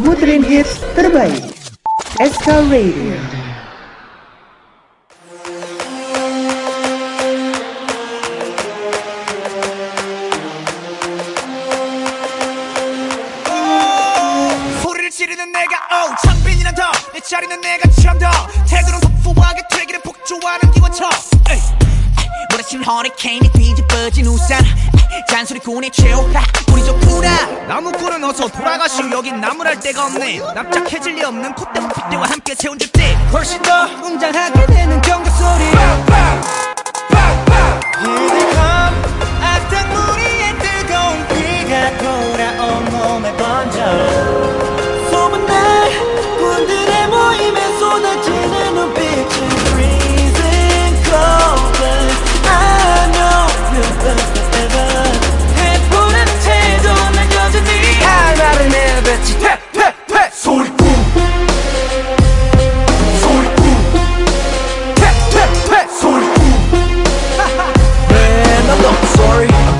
muterin hits terbaik. SK Radio. 소리를 지르는 내가 오 창빈이란 더내 자리는 내가 허리케인이 뒤집어진 우산. 잔소리꾼의 최후 하, 우리 좋구나 나무꾼은 어서 돌아가시오. 여긴 나무랄 데가 없네. 납작해질 리 없는 콧대와 핏대와 함께 채운 쥐띠 훨씬 더 웅장하게 되는 경적 소리. Here they come 악당 무리의 뜨거운 피가 돌아온 몸에 번져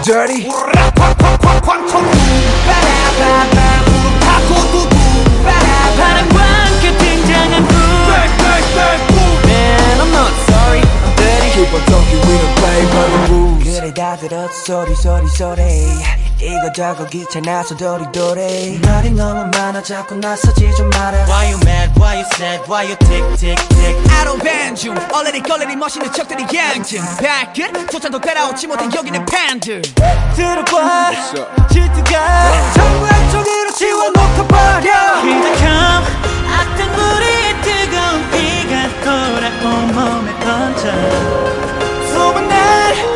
dirty 들었어. 소리 소리 소리. 이거저거 귀찮아서 도리도리. 말이 너무 많아 자꾸 나서지 좀 마라 Why you mad? Why you sad? Why you tick tick tick? I don't ban 중 얼레리 걸레리 멋있는 척들이 양증 발끝 조차도 따라오지 못한 여기는 팬들 들어봐. 질투가 전부 한쪽으로 지워놓고 버려. Here come. 악당 물이 뜨거운 피가 돌아온 몸에 번져. 소문날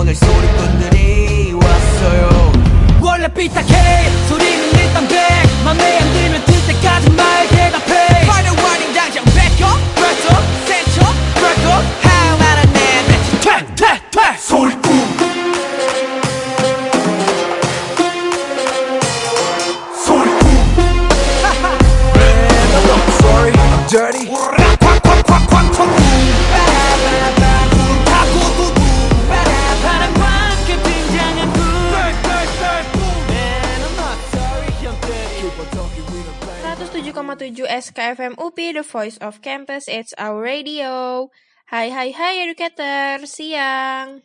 오늘 소리꾼들이 왔어요. 원래 삐딱해 107,7 SKFM UPI The Voice of Campus. It's Our Radio. Hai hai hai educator, siang.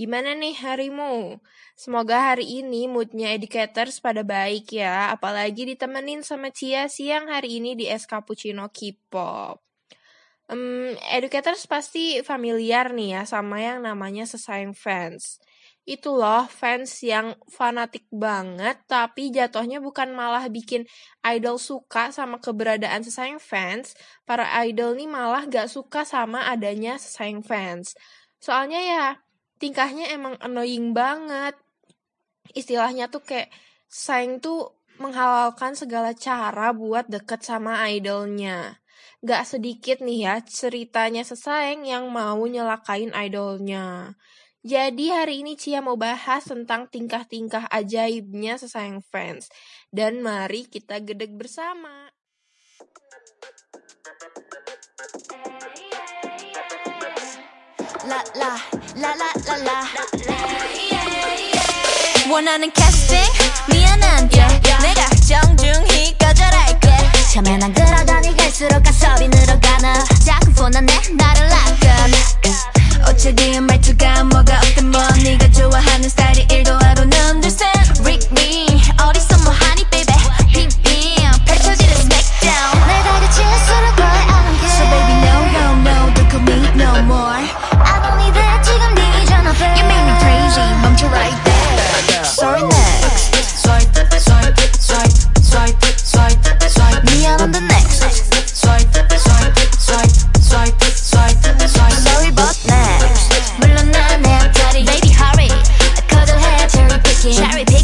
Gimana nih harimu? Semoga hari ini moodnya educators pada baik ya. Apalagi ditemenin sama Cia siang hari ini di S Cappuccino K-pop. Em, Educators pasti familiar nih ya sama yang namanya sesayang fans itu loh fans yang fanatik banget tapi jatuhnya bukan malah bikin idol suka sama keberadaan sesayang fans. Para idol nih malah gak suka sama adanya sesayang fans. Soalnya ya tingkahnya emang annoying banget. Istilahnya tuh kayak sayang tuh menghalalkan segala cara buat deket sama idolnya. Gak sedikit nih ya ceritanya sesayang yang mau nyelakain idolnya jadi hari ini Cia mau bahas tentang tingkah-tingkah ajaibnya sesayang fans. Dan mari kita gedek bersama. La la la la la la 원하는 캐스팅 미안한데 내가 정중히 거절할게 처음에 난 그러더니 갈수록 가섭이 늘어가나 자꾸 폰하네 나를 락 건 어차피 말투가 뭐가 어때 뭐 네가 좋아하는 스타일이 일도 하루는 둘셋 Rick me 어디서 뭐하니 baby Cherry pick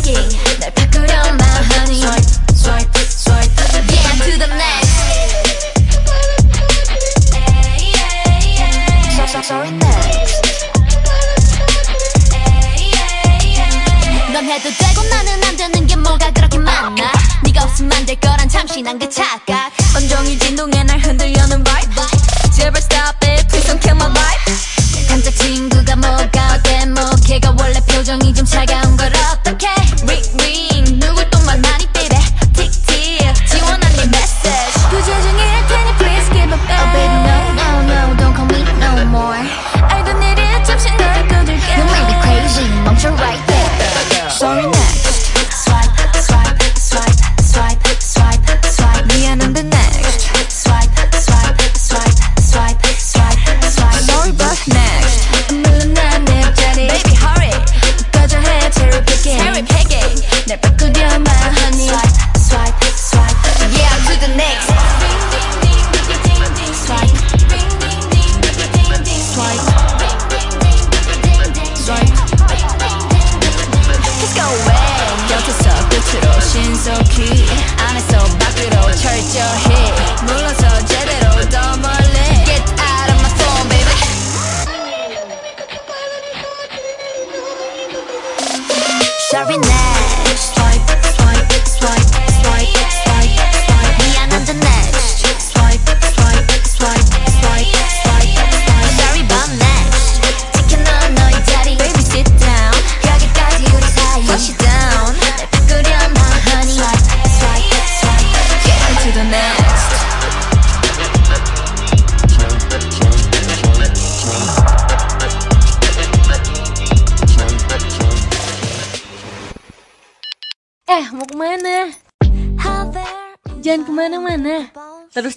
so cute.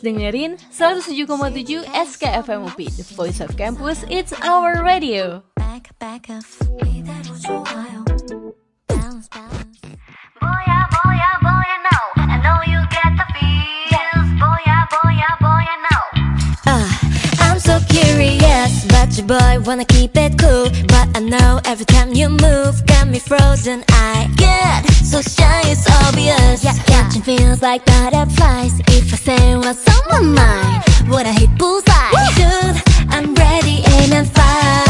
Dengerin 107,7 SKFMUP The Voice of Campus, It's Our Radio. Boya, boya, boya. Crazy boy, wanna keep it cool But I know every time you move Got me frozen, I get so shy, it's obvious Yeah, yeah Catching feels like butterflies If I say what's on my mind Would I hit bullseye? Woo! Dude, I'm ready, aim and fire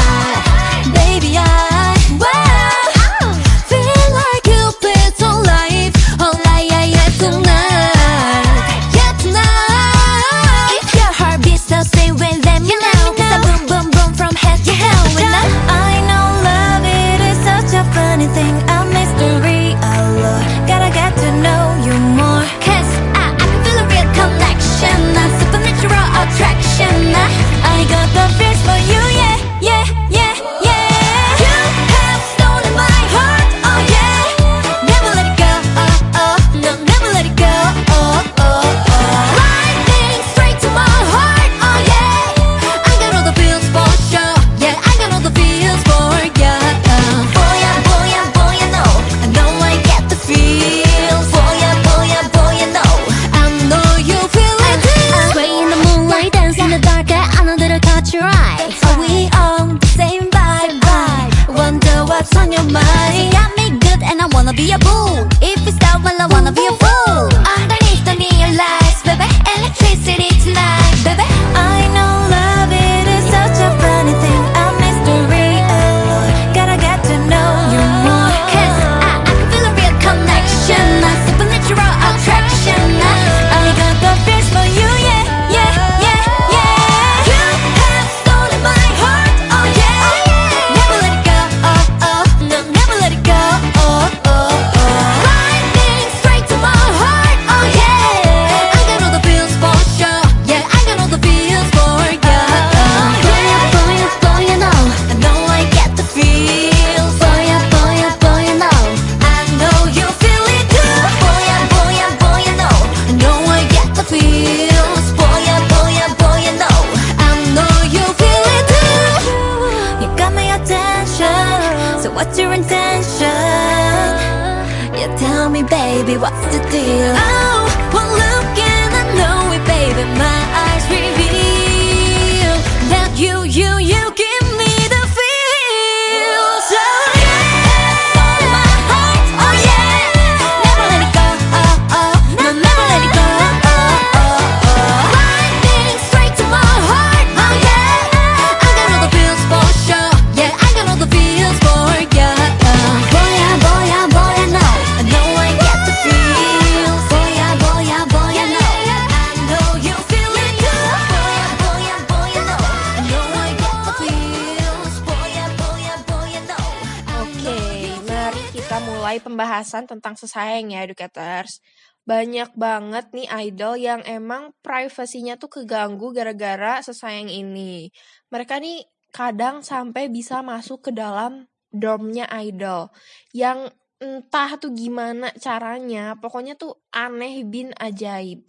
tentang sesayang ya, educators. Banyak banget nih idol yang emang privasinya tuh keganggu gara-gara sesayang ini. Mereka nih kadang sampai bisa masuk ke dalam dormnya idol. Yang entah tuh gimana caranya, pokoknya tuh aneh bin ajaib.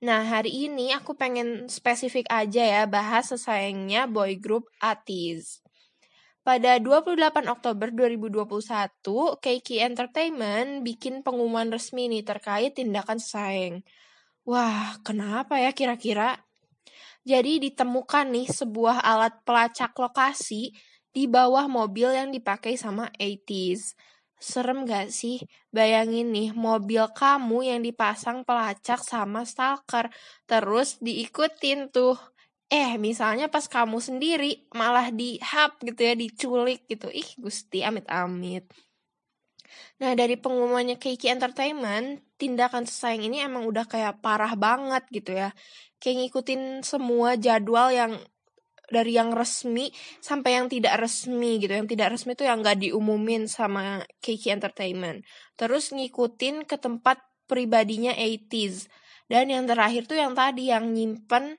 Nah, hari ini aku pengen spesifik aja ya bahas sesayangnya boy group Atis. Pada 28 Oktober 2021, Keiki Entertainment bikin pengumuman resmi nih terkait tindakan sesayang. Wah, kenapa ya kira-kira? Jadi ditemukan nih sebuah alat pelacak lokasi di bawah mobil yang dipakai sama 80s. Serem gak sih? Bayangin nih, mobil kamu yang dipasang pelacak sama stalker, terus diikutin tuh. Eh, misalnya pas kamu sendiri malah di hap gitu ya, diculik gitu. Ih, gusti amit-amit. Nah, dari pengumumannya Keiki Entertainment, tindakan sesayang ini emang udah kayak parah banget gitu ya. Kayak ngikutin semua jadwal yang dari yang resmi sampai yang tidak resmi gitu. Yang tidak resmi itu yang gak diumumin sama Kiki Entertainment. Terus ngikutin ke tempat pribadinya 80s. Dan yang terakhir tuh yang tadi yang nyimpen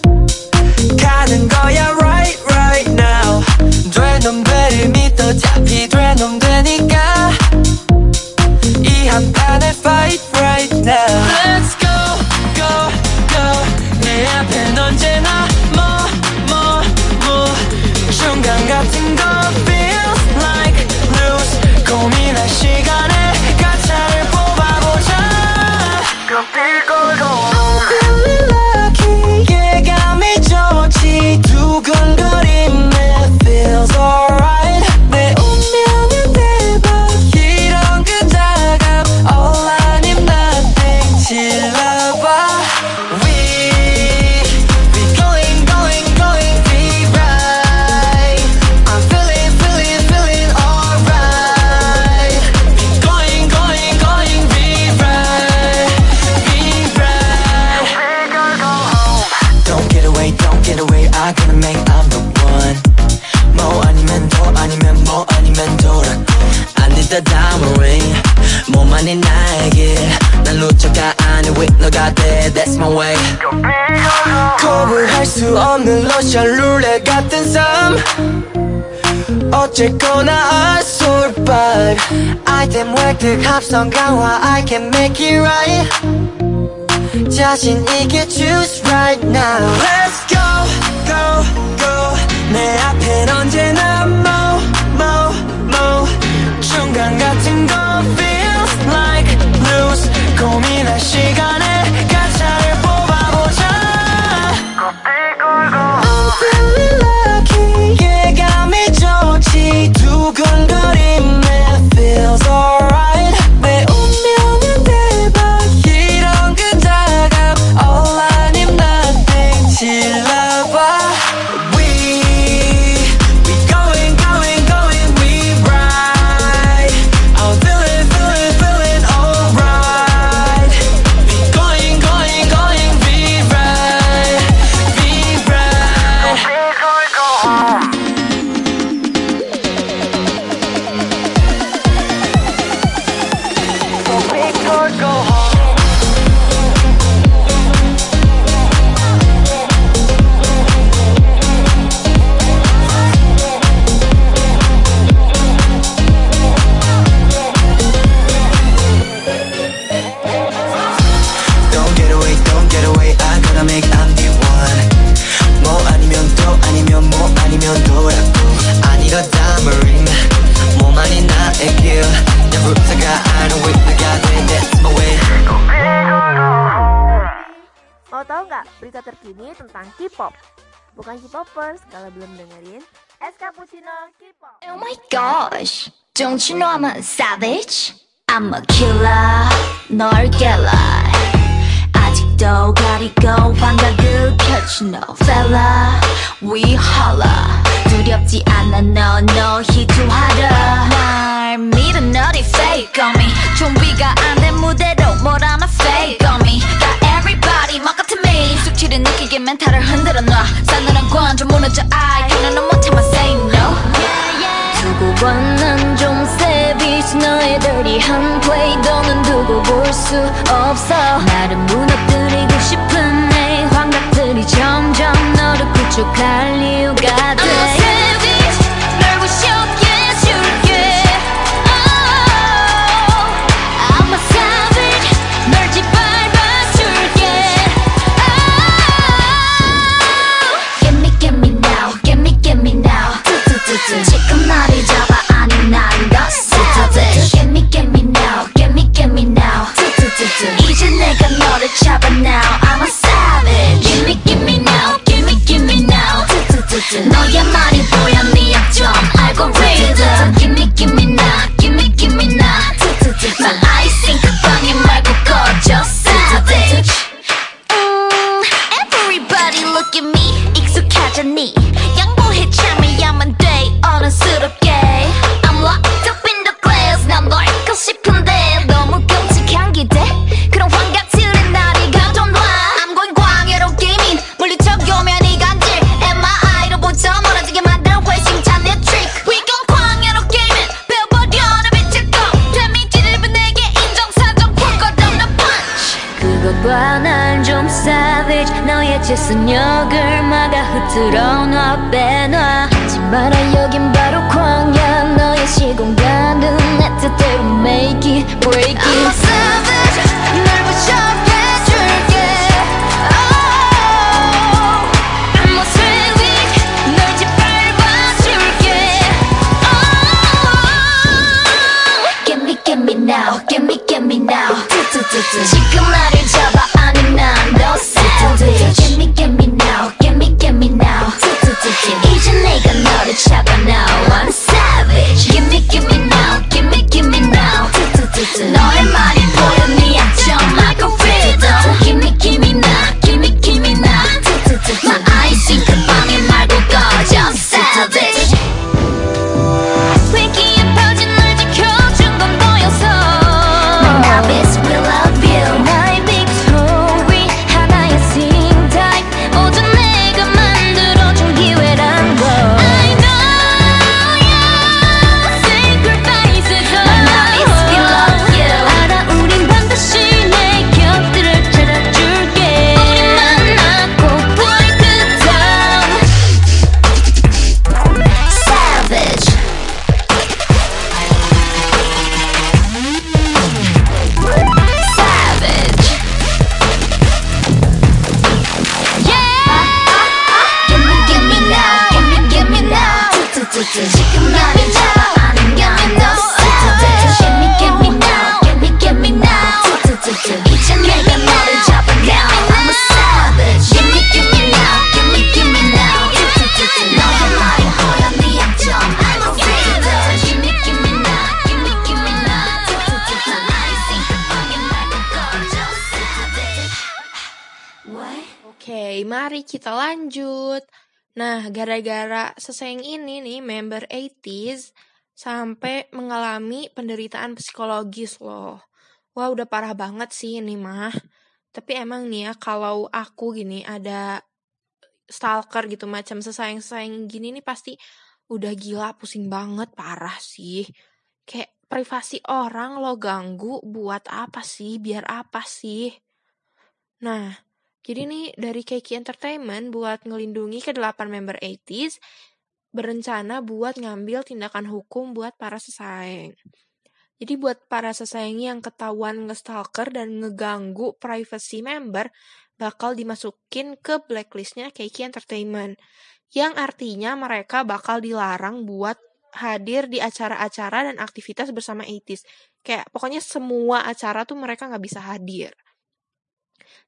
가는 거야 right right now. 돼놈 되를 믿어 잡히 돼놈 되니까. 한판에 fight 어쨌거나 I survive 아이템 획득 합성 강화 I can make it right 자신 있게 choose right now Let's go go go 내 앞엔 언제나 mo mo mo 중간 같은 거 feels like lose 고민할 시간 K-pop. Bukan K-popers kalau belum dengerin Escapuccino K-pop. Oh my gosh, don't you know I'm a savage? I'm a killer, 널 깨라. 아직도 가리고 환각을 펼치 no fella, we holla. 두렵지 않아 너 너희 투하라. 날 믿은 너리 fake on me. 좀비가 안 된 무대로 하나 fake on me. 줄이 느끼게 멘탈을 흔들어 놔. 싸늘한 관좀 무너져 I. can no more time I say no. 두고 봐난좀 savage 너의 dirty한 play 너는 두고 볼 수 없어. 나를 무너뜨리고 싶은 내 환각들이 점점 너를 구축할 이유가 돼. I'm a savage. Nah, gara-gara seseng ini nih, member 80s sampai mengalami penderitaan psikologis loh. Wah, udah parah banget sih ini mah. Tapi emang nih ya, kalau aku gini ada stalker gitu macam sesayang-sayang gini nih pasti udah gila pusing banget parah sih kayak privasi orang lo ganggu buat apa sih biar apa sih nah jadi nih dari Keiki Entertainment buat ngelindungi ke-8 member 80s berencana buat ngambil tindakan hukum buat para sesaing. Jadi buat para sesaing yang ketahuan ngestalker dan ngeganggu privacy member bakal dimasukin ke blacklistnya Keiki Entertainment. Yang artinya mereka bakal dilarang buat hadir di acara-acara dan aktivitas bersama 80s. Kayak pokoknya semua acara tuh mereka nggak bisa hadir.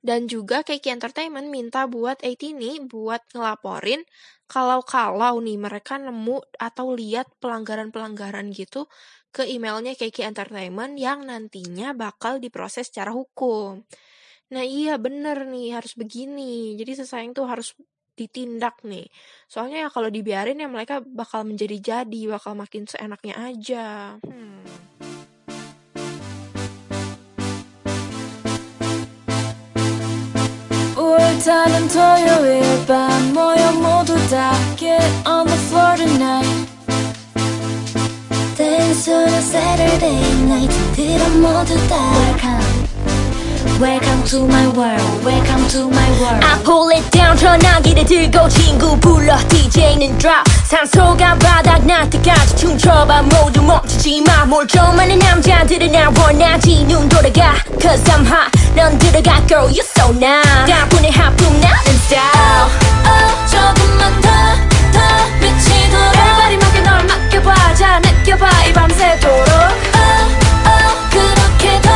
Dan juga Keki Entertainment minta buat Etini buat ngelaporin kalau-kalau nih mereka nemu atau lihat pelanggaran-pelanggaran gitu ke emailnya Keki Entertainment yang nantinya bakal diproses secara hukum. Nah iya bener nih harus begini. Jadi sesayang tuh harus ditindak nih. Soalnya ya kalau dibiarin ya mereka bakal menjadi jadi, bakal makin seenaknya aja. Hmm. 울타는 토요일 밤 모여 모두 다 Get on the floor tonight Dance on a Saturday night 들어 모두 다 Welcome Welcome to my world Welcome to my world I pull it down 전화기를 들고 친구 불러 DJ는 drop 산소가 바닥 날 때까지 춤춰봐 모두 멈추지 마뭘좀 아는 남자들은 날 원하지 눈 돌아가 Cause I'm hot 넌 들어가 girl you so nice. 가뿐히 하품 나는 style. oh, oh, 조금만 더 더 미치도록. Everybody 맡겨 널 맡겨봐. 자 느껴봐 이 밤새도록. oh, oh, 그렇게 더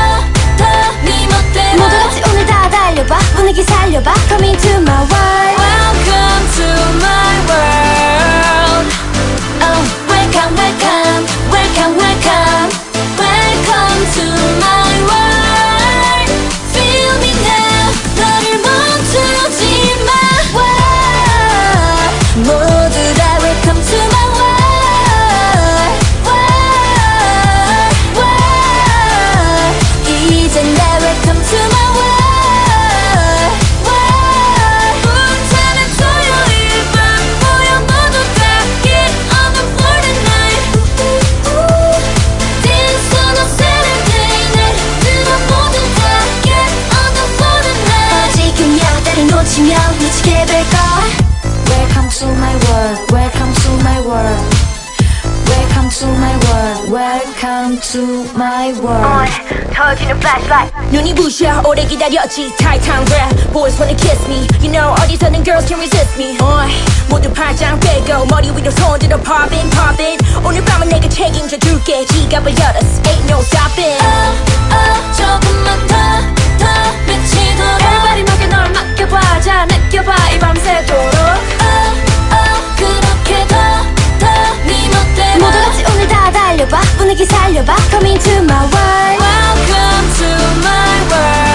더 네 멋대로. 모두 같이 오늘 다 달려봐. 분위기 살려봐. Coming to to my world Welcome to my world Welcome to my world Welcome to my world 터지는 flashlight 눈이 부셔 오래 기다렸지 타이탄 rap Boys wanna kiss me You know 어디서는 girls can resist me 어이, 모두 팔짱 빼고 머리 위로 손들어 poppin' poppin' 오늘 밤은 내가 책임져 줄게 지갑을 열었어 Ain't no stopping oh, oh, 조금만 더더 미치도록 Everybody 맡겨 널 맡겨봐 자 느껴봐 이 밤새도록 oh, oh, 오늘 다 달려봐 분위기 살려봐 Coming to my world Welcome to my world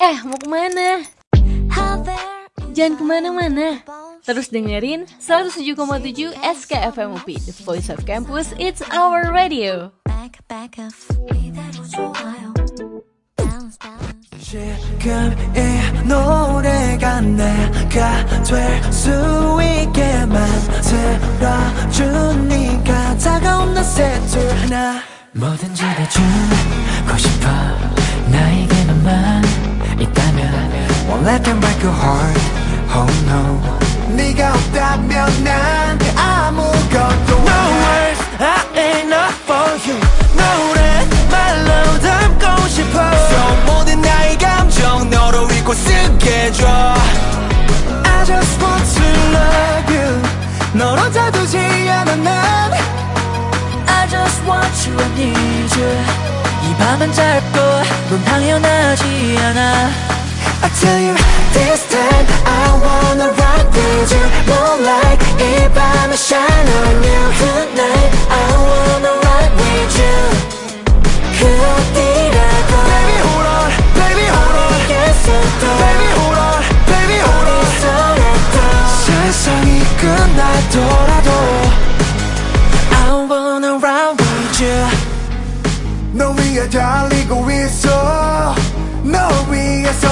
Eh mau kemana? Jangan kemana-mana Terus dengerin 107,7 SKFM UP The Voice of Campus It's our radio Back back up 이대로 좋아요 Balance balance 지금 이 노래가 내가 될 수 있게 만들어주니까 다가온 나 세트나 뭐든지 다 주고 싶어 나에게만 있다면 Won't let them break your heart Oh no 네가 없다면 난 아무것도 No words I ain't enough for you 노랫말로 담고 싶어 So 모든 나의 감정 너로 읽고 쓰게 해줘 I just want to love you 널 혼자 두지 않아 난 I just want you, I need you 이 밤은 짧고 넌 당연하지 않아 I tell you this time I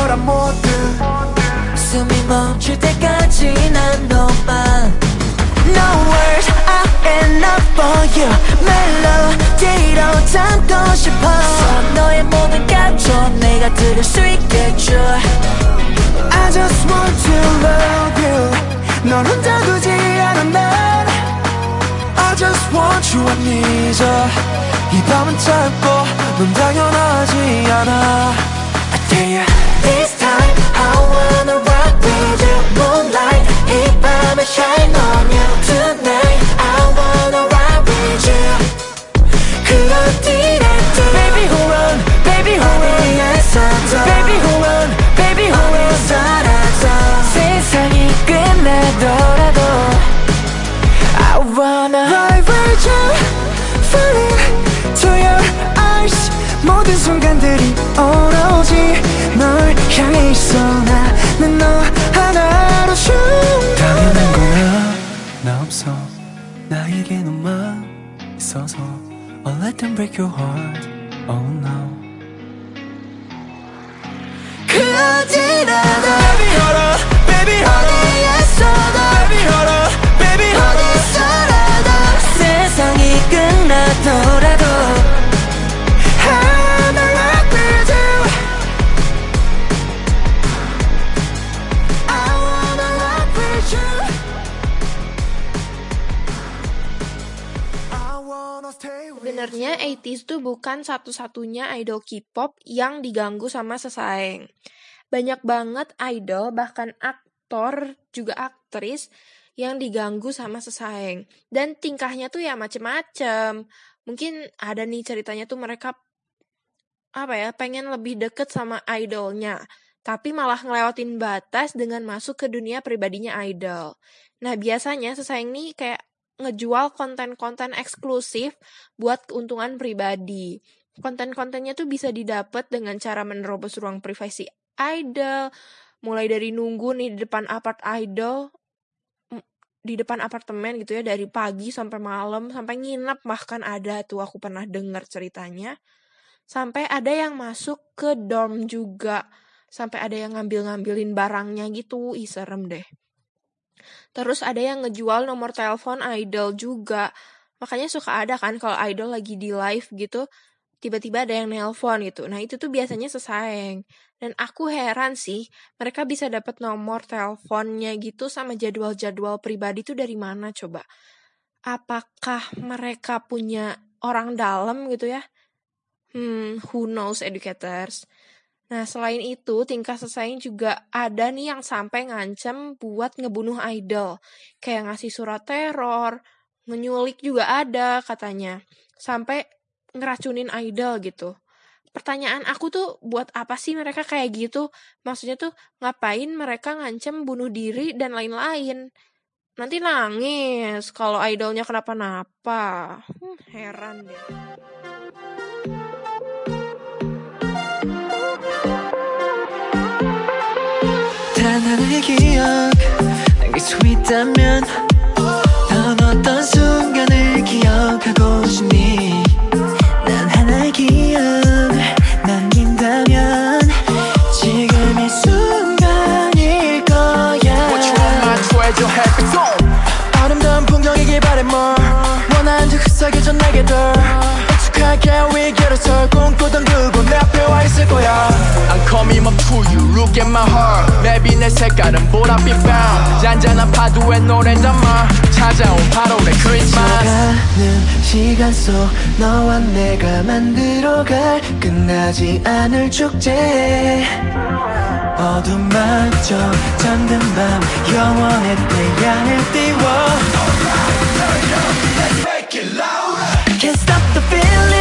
서라 모두 숨이 멈출 때까지 난 너만 No words are enough for you 멜로디로 담고 싶어 너의 모든 감정 내가 들을 수 있겠죠 I just want to love you 넌 혼자 두지 않아 난 I just want you I need you 이 밤은 짧고 넌 당연하지 않아 wanna you Falling to your eyes 모든 순간들이 오로지 널 향해 있어 나는 너 하나로 중 당연한 거야 나 없어 나에게 너만 있어서 I'll let them break your heart Oh no 그 어디라도 Baby hold on Baby hold on 어디에서도 Baby hold on 세상이 끝나더라도 I wanna rock with you I wanna rock with you I wanna stay with Sebenarnya 80s tuh bukan satu-satunya idol K-pop yang diganggu sama sesaing. Banyak banget idol, bahkan aktor, juga aktris yang diganggu sama sesaing. Dan tingkahnya tuh ya macem-macem. Mungkin ada nih ceritanya tuh mereka apa ya pengen lebih deket sama idolnya tapi malah ngelewatin batas dengan masuk ke dunia pribadinya idol. Nah, biasanya sesaing nih kayak ngejual konten-konten eksklusif buat keuntungan pribadi. Konten-kontennya tuh bisa didapat dengan cara menerobos ruang privasi idol, mulai dari nunggu nih di depan apart idol, di depan apartemen gitu ya dari pagi sampai malam sampai nginep. Bahkan ada tuh aku pernah dengar ceritanya. Sampai ada yang masuk ke dorm juga. Sampai ada yang ngambil-ngambilin barangnya gitu. Ih serem deh. Terus ada yang ngejual nomor telepon idol juga. Makanya suka ada kan kalau idol lagi di live gitu tiba-tiba ada yang nelpon gitu. Nah itu tuh biasanya sesaing dan aku heran sih mereka bisa dapat nomor teleponnya gitu sama jadwal-jadwal pribadi tuh dari mana coba apakah mereka punya orang dalam gitu ya Hmm, who knows educators. Nah, selain itu, tingkah sesaing juga ada nih yang sampai ngancem buat ngebunuh idol. Kayak ngasih surat teror, ngenyulik juga ada katanya. Sampai ngeracunin idol gitu Pertanyaan aku tuh, buat apa sih mereka kayak gitu? Maksudnya tuh, ngapain mereka ngancem bunuh diri dan lain-lain? Nanti nangis kalau idolnya kenapa-napa. Hmm, heran deh. 단 하나의 기억 남길 수 있다면 넌 어떤 순간을 기억하고 싶니 난 하나의 기억 아름다운 풍경이길 바래 뭘. 원하는 듯 흡사해져 내게들 익숙하게 위기를 설 꿈꾸던 그곳 내 앞에 와 있을 거야. I'm coming up to you look at my heart. Maybe 내 색깔은 보랏빛 밤 잔잔한 파도에 노래 담아 찾아온 8월의 크리스마스. 가는 시간 속 너와 내가 만들어갈 끝나지 않을 축제. 어둠마저 잠든 밤 영원의 태양을 띄워 Can't stop the feeling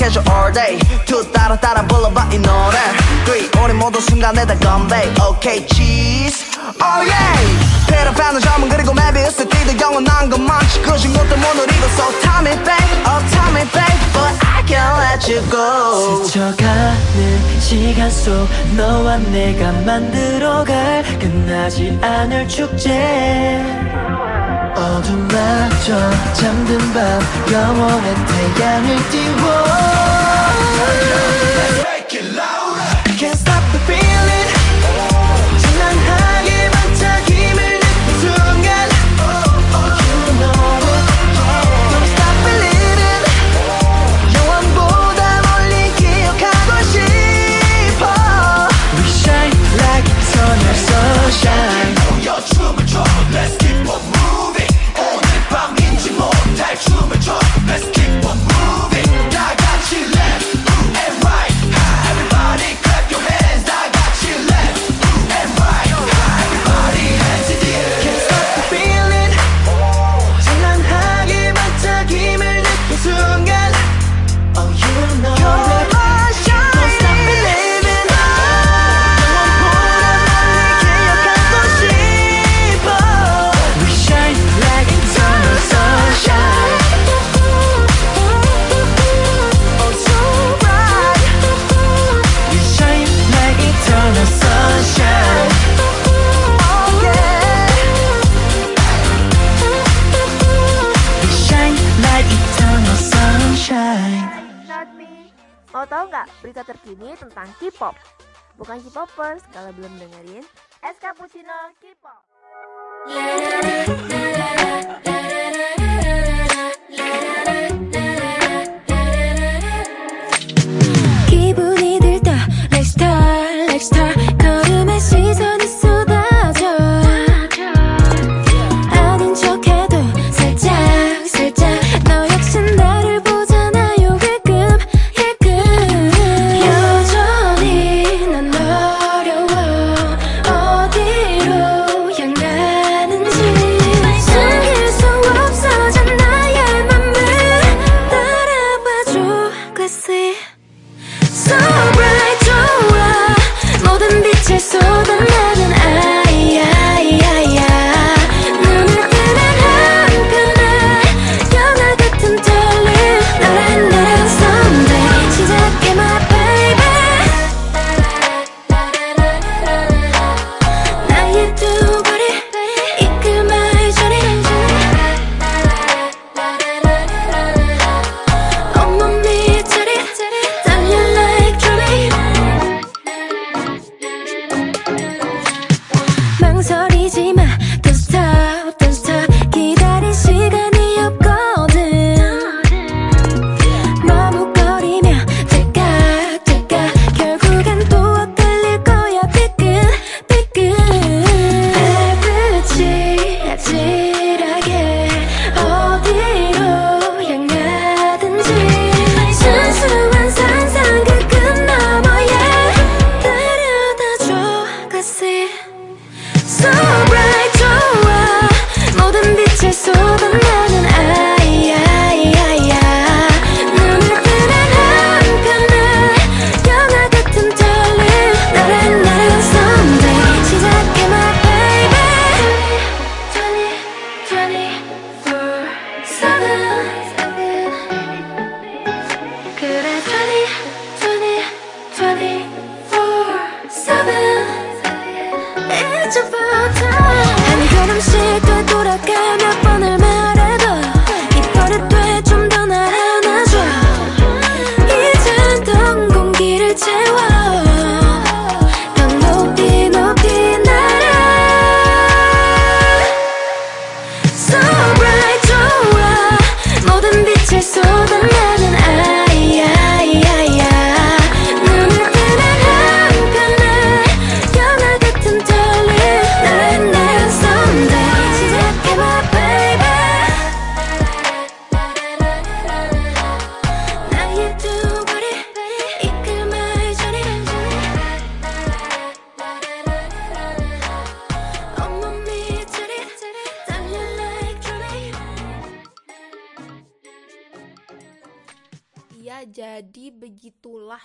계속 all day. 두 따라 따라 불러봐 이 노래. Three 우리 모든 순간에 다 건배. Okay cheese. Oh yeah. 패러패는 점은 그리고 메비우스 띠도 영원한 것만 그중 것도 못 누리고 So tell me babe. Oh tell me babe. But I can't let you go. 스쳐가는 시간 속 너와 내가 만들어갈 끝나지 않을 축제. 어둠마저 잠든 밤 영원한 태양을 띄워.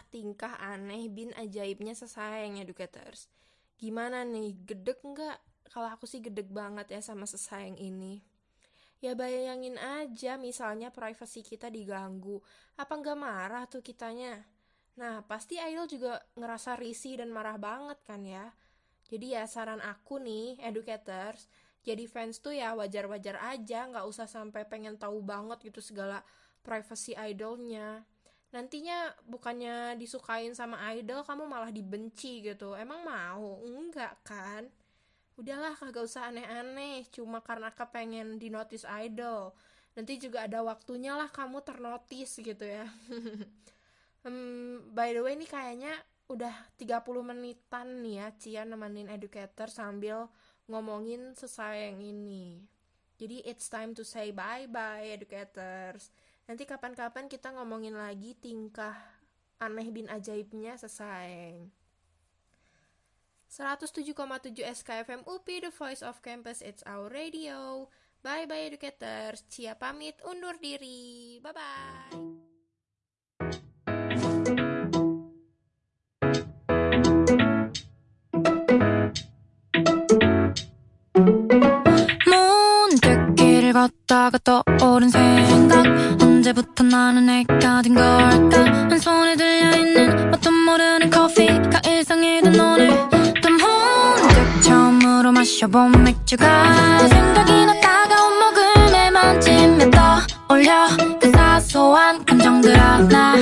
Tingkah aneh bin ajaibnya sesayang educators. Gimana nih, gedek nggak? Kalau aku sih gedek banget ya sama sesayang ini. Ya bayangin aja misalnya privasi kita diganggu. Apa nggak marah tuh kitanya? Nah, pasti Idol juga ngerasa risih dan marah banget kan ya. Jadi ya saran aku nih, educators, jadi fans tuh ya wajar-wajar aja, nggak usah sampai pengen tahu banget gitu segala privacy idolnya. Nantinya bukannya disukain sama idol, kamu malah dibenci gitu. Emang mau? Enggak kan? Udahlah kagak usah aneh-aneh, cuma karena kepengen di notice idol. Nanti juga ada waktunya lah kamu ternotis gitu ya. hmm, by the way ini kayaknya udah 30 menitan nih ya Cia nemenin educator sambil ngomongin sesayang ini. Jadi it's time to say bye-bye educators. Nanti kapan-kapan kita ngomongin lagi tingkah aneh bin ajaibnya sesayang. 107,7 SKFM UPI The Voice of Campus It's Our Radio. Bye-bye educators. Cia pamit undur diri. Bye-bye. 걷다가 떠오른 생각 언제부터 나는 애가 된 걸까? 한 손에 들려있는 뭣도 모르는 커피가 일상이던 오늘 또 문득 처음으로 마셔본 맥주가 생각이 나 따가운 목을 매만지며 떠올려 그 사소한 감정들 하나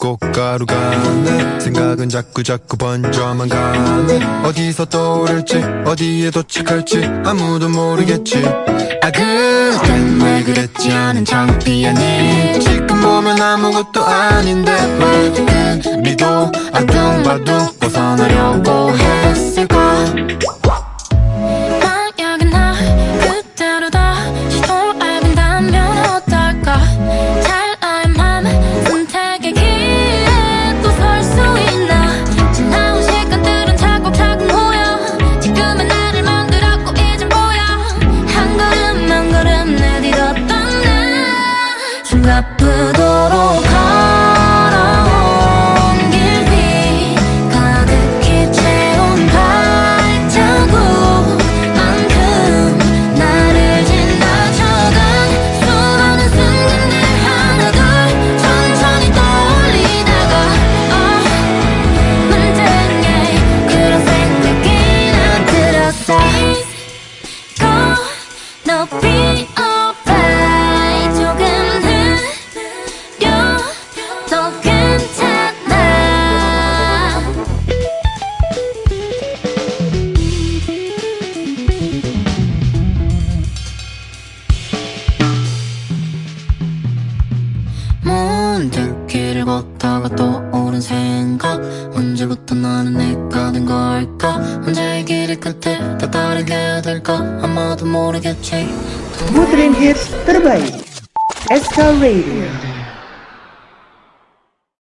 꽃가루가 내 생각은 자꾸 자꾸 번져만 가네. 어디서 떠오를지 어디에 도착할지 아무도 모르겠지. 아 그땐 왜 그랬지 하는 창피하니. 지금 보면 아무것도 아닌데 왜 우리도 아둥바둥 벗어나려고 했을까